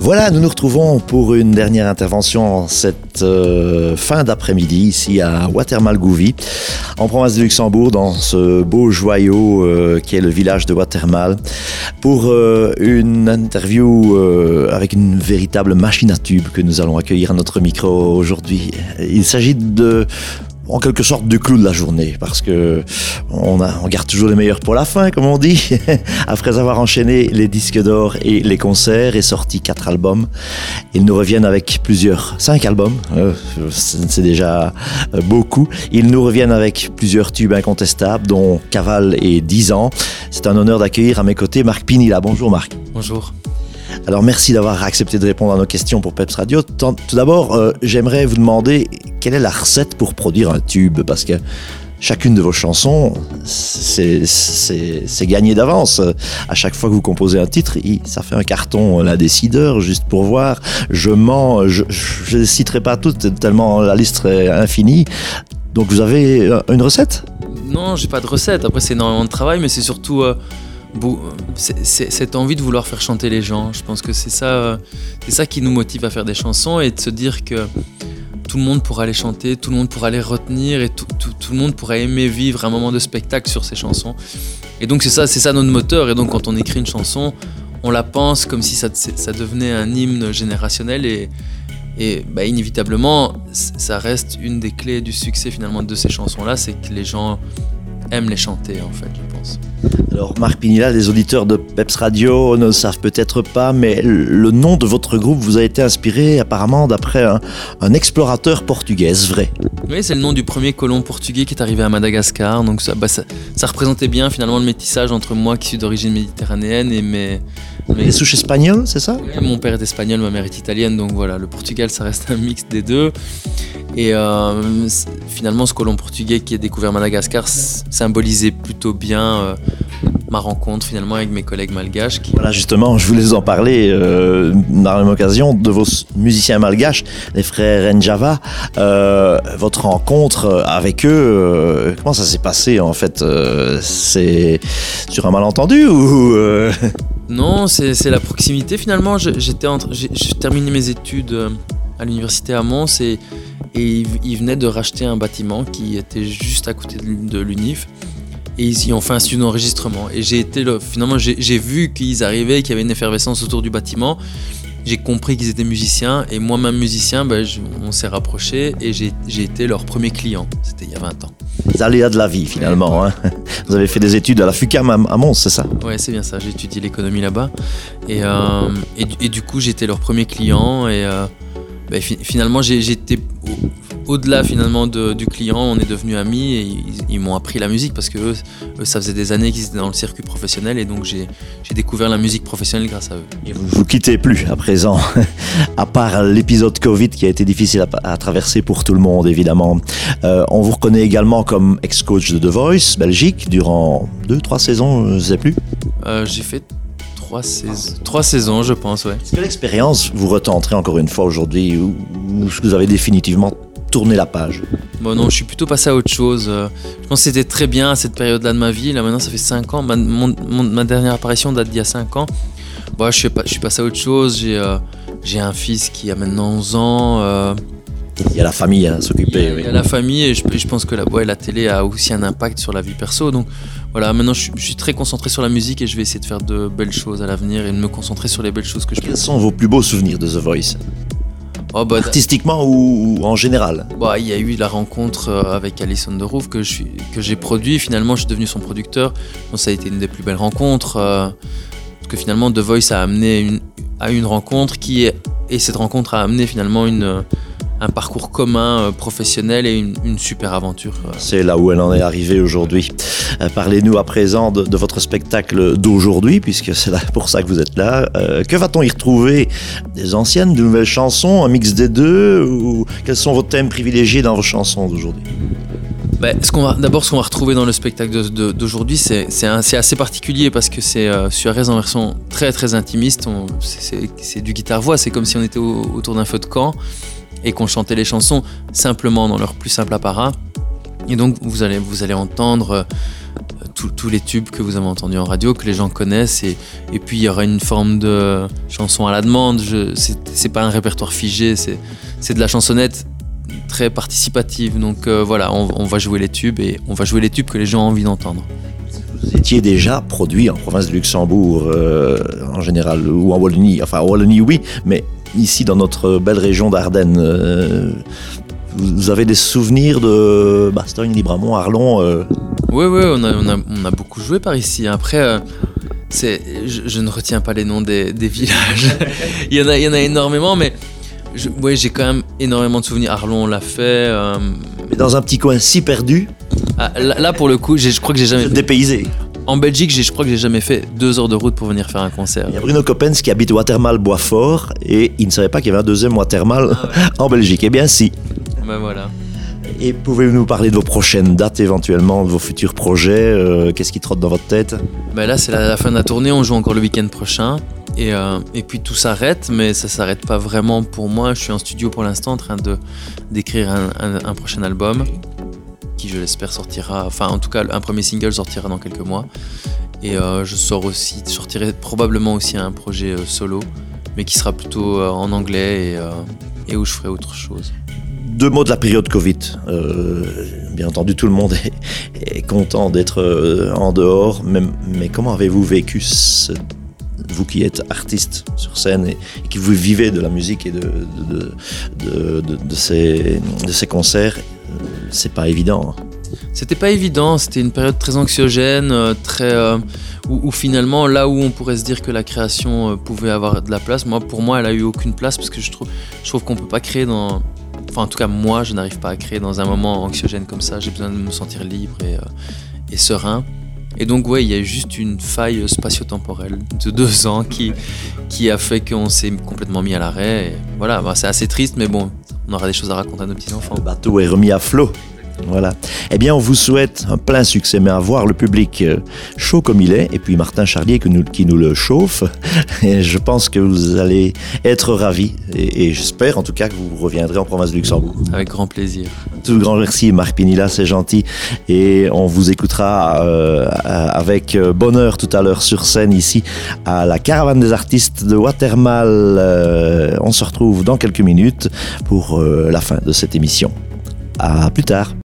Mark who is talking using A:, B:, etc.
A: Voilà, nous nous retrouvons pour une dernière intervention cette euh, fin d'après-midi ici à Watermal-Gouvy, en province de Luxembourg, dans ce beau joyau euh, qui est le village de Watermal, pour euh, une interview avec une véritable machine à tube que nous allons accueillir à notre micro aujourd'hui. Il s'agit de en quelque sorte du clou de la journée parce que on, garde toujours les meilleurs pour la fin, comme on dit. Après avoir enchaîné les disques d'or et les concerts et sorti quatre albums, ils nous reviennent avec plusieurs, cinq albums, euh, c'est déjà beaucoup. Ils nous reviennent avec plusieurs tubes incontestables, dont Caval et 10 ans. C'est un honneur d'accueillir à mes côtés Marc Pinilla. Bonjour Marc.
B: Bonjour.
A: Alors merci d'avoir accepté de répondre à nos questions pour Peps Radio. Tout d'abord, euh, j'aimerais vous demander quelle est la recette pour produire un tube Parce que chacune de vos chansons, c'est gagné d'avance. À chaque fois que vous composez un titre, ça fait un carton, la décideur, juste pour voir. Je mens, je ne citerai pas toutes, tellement la liste est infinie. Donc vous avez euh, une recette?
B: Non, j'ai pas de recette. Après, c'est énormément de travail, mais c'est surtout... Euh, cette envie de vouloir faire chanter les gens. Je pense que c'est ça, c'est ça qui nous motive à faire des chansons et de se dire que tout le monde pourra les chanter, tout le monde pourra les retenir et tout, le monde pourra aimer vivre un moment de spectacle sur ces chansons. Et donc c'est ça, c'est ça notre moteur. Et donc quand on écrit une chanson, on la pense comme si ça, ça devenait un hymne générationnel et, et bah, inévitablement, ça reste une des clés du succès finalement de ces chansons-là, c'est que les gens aiment les chanter en fait, je pense.
A: Alors Marc Pinilla, les auditeurs de Peps Radio ne savent peut-être pas, mais le nom de votre groupe vous a été inspiré apparemment d'après un, explorateur portugais, vrai
B: Oui, c'est le nom du premier colon portugais qui est arrivé à Madagascar, donc ça, bah, ça, représentait bien finalement le métissage entre moi qui suis d'origine méditerranéenne et mes...
A: mes... Les souches espagnoles, c'est ça?
B: Mon père est espagnol, ma mère est italienne, donc voilà, le Portugal ça reste un mix des deux. Et euh, finalement, ce colon portugais qui a découvert Madagascar symbolisait plutôt bien euh, ma rencontre finalement avec mes collègues malgaches.
A: Voilà, justement, je voulais en parler euh, dans la même occasion de vos musiciens malgaches, les frères Njava. votre rencontre avec eux, comment ça s'est passé en fait C'est sur un malentendu ou
B: Non, c'est la proximité finalement. J'ai terminé mes études à l'université à Mons et et ils, venaient de racheter un bâtiment qui était juste à côté de l'UNIF. Et ils y ont fait un studio d'enregistrement. Et j'ai été finalement, j'ai vu qu'ils arrivaient, qu'il y avait une effervescence autour du bâtiment. J'ai compris qu'ils étaient musiciens. Et moi-même musicien, ben, on s'est rapprochés et j'ai été leur premier client. C'était il y a 20 ans.
A: Les aléas de la vie, finalement. Hein. Vous avez fait des études à la FUCAM à Mons, c'est ça?
B: Ouais, c'est bien ça. J'ai étudié l'économie là-bas. Et, euh, et, du coup, j'étais leur premier client. Et. Euh, ben, finalement, j'étais au-delà finalement du client, on est devenus amis et ils, m'ont appris la musique parce que eux, ça faisait des années qu'ils étaient dans le circuit professionnel et donc j'ai découvert la musique professionnelle grâce à eux.
A: Et vous vous quittez plus à présent, à part l'épisode Covid qui a été difficile à, traverser pour tout le monde évidemment. Euh, on vous reconnaît également comme ex-coach de The Voice Belgique durant deux, trois saisons, je ne sais plus.
B: Euh, j'ai fait trois, saisons, je pense, ouais.
A: Quelle expérience vous retenterez encore une fois aujourd'hui ou vous avez définitivement tourné la page?
B: Bon non, je suis plutôt passé à autre chose. Euh, je pense que c'était très bien à cette période-là de ma vie. Là maintenant, ça fait 5 ans. Ma, dernière apparition date d'il y a 5 ans. Bon, je, suis, je suis passé à autre chose. J'ai euh, un fils qui a maintenant 11 ans. Euh,
A: il y a la famille à s'occuper.
B: Il, y a la famille et je, je pense que la, ouais, la télé a aussi un impact sur la vie perso. Donc voilà, maintenant je, suis très concentré sur la musique et je vais essayer de faire de belles choses à l'avenir et de me concentrer sur les belles choses que je
A: Quels sont vos plus beaux souvenirs de The Voice? Oh, bah, Artistiquement ou, en général?
B: Bah, Il y a eu la rencontre euh, avec Alison de Roof que, j'ai produit. Finalement, je suis devenu son producteur. ça a été une des plus belles rencontres. Euh, parce que finalement, The Voice a amené une, à une rencontre qui est, et cette rencontre a amené finalement une un parcours commun euh, professionnel et une, super aventure.
A: Euh. C'est là où elle en est arrivée aujourd'hui. Euh, parlez-nous à présent de, votre spectacle d'aujourd'hui, puisque c'est pour ça que vous êtes là. que va-t-on y retrouver Des anciennes, de nouvelles chansons, un mix des deux ou Quels sont vos thèmes privilégiés dans vos chansons d'aujourd'hui?
B: Ben, D'abord, ce qu'on va retrouver dans le spectacle d'aujourd'hui, c'est assez particulier parce que c'est euh, Suarez en version très très intimiste. C'est du guitare-voix, c'est comme si on était autour d'un feu de camp et qu'on chantait les chansons simplement dans leur plus simple apparat. Et donc vous allez, vous allez entendre euh, tous les tubes que vous avez entendus en radio, que les gens connaissent. Et, et puis il y aura une forme de chanson à la demande. C'est pas un répertoire figé, c'est de la chansonnette très participative. Donc euh, voilà, on, va jouer les tubes et on va jouer les tubes que les gens ont envie d'entendre.
A: Vous étiez déjà produit en province de Luxembourg euh, en général, ou en Wallonie. Enfin, en Wallonie, oui, mais ici dans notre belle région d'Ardennes. Euh, vous avez des souvenirs de Bastogne, Libramont, Arlon
B: Oui, oui, on a, beaucoup joué par ici. Après, c'est, je, ne retiens pas les noms des, villages. il, y en a, il y en a énormément, mais oui, j'ai quand même énormément de souvenirs. Arlon, on l'a fait. Euh,
A: Mais dans un petit coin si perdu.
B: Ah, là, pour le coup, je crois que j'ai jamais.
A: Dépaysé.
B: En Belgique, je crois que j'ai jamais fait deux heures de route pour venir faire un concert.
A: Il y a Bruno Coppens qui habite Watermal Boisfort et il ne savait pas qu'il y avait un deuxième Watermal ah en Belgique. Eh bien, si.
B: Ben voilà.
A: Et pouvez-vous nous parler de vos prochaines dates éventuellement, de vos futurs projets euh, Qu'est-ce qui trotte dans votre tête?
B: Ben Là, c'est la, fin de la tournée. On joue encore le week-end prochain. Et, euh, et, puis tout s'arrête, mais ça s'arrête pas vraiment pour moi. Je suis en studio pour l'instant en train d'écrire un, prochain album qui, je l'espère, sortira. Enfin, en tout cas, un premier single sortira dans quelques mois. Et euh, je sortirai probablement aussi un projet solo, mais qui sera plutôt en anglais et, où je ferai autre chose
A: deux mots de la période Covid. Euh, bien entendu, tout le monde est, content d'être euh, en dehors, mais, comment avez-vous vécu vous qui êtes artiste sur scène et, qui vous vivez de la musique et de, de, de, ces, de ces concerts, c'est pas évident. Hein.
B: C'était pas évident, c'était une période très anxiogène, euh, très où, finalement là où on pourrait se dire que la création pouvait avoir de la place, moi pour moi elle a eu aucune place parce que je trouve je trouve qu'on peut pas créer dans Enfin, en tout cas, moi, je n'arrive pas à créer dans un moment anxiogène comme ça. J'ai besoin de me sentir libre et, euh, serein. Et donc, ouais, il y a juste une faille spatio-temporelle de deux ans qui, qui a fait qu'on s'est complètement mis à l'arrêt. Voilà, bah, c'est assez triste, mais bon, on aura des choses à raconter à nos petits-enfants. Le
A: bateau est remis à flot. Voilà. Eh bien, on vous souhaite un plein succès, mais à voir le public euh, chaud comme il est, et puis Martin Charlier qui nous, qui nous le chauffe. Et je pense que vous allez être ravis, et, j'espère en tout cas que vous reviendrez en province de Luxembourg.
B: Avec grand plaisir.
A: Tout grand merci, Marc Pinilla, c'est gentil. Et on vous écoutera euh, avec euh, bonheur tout à l'heure sur scène ici à la caravane des artistes de Watermal. on se retrouve dans quelques minutes pour la fin de cette émission. À plus tard.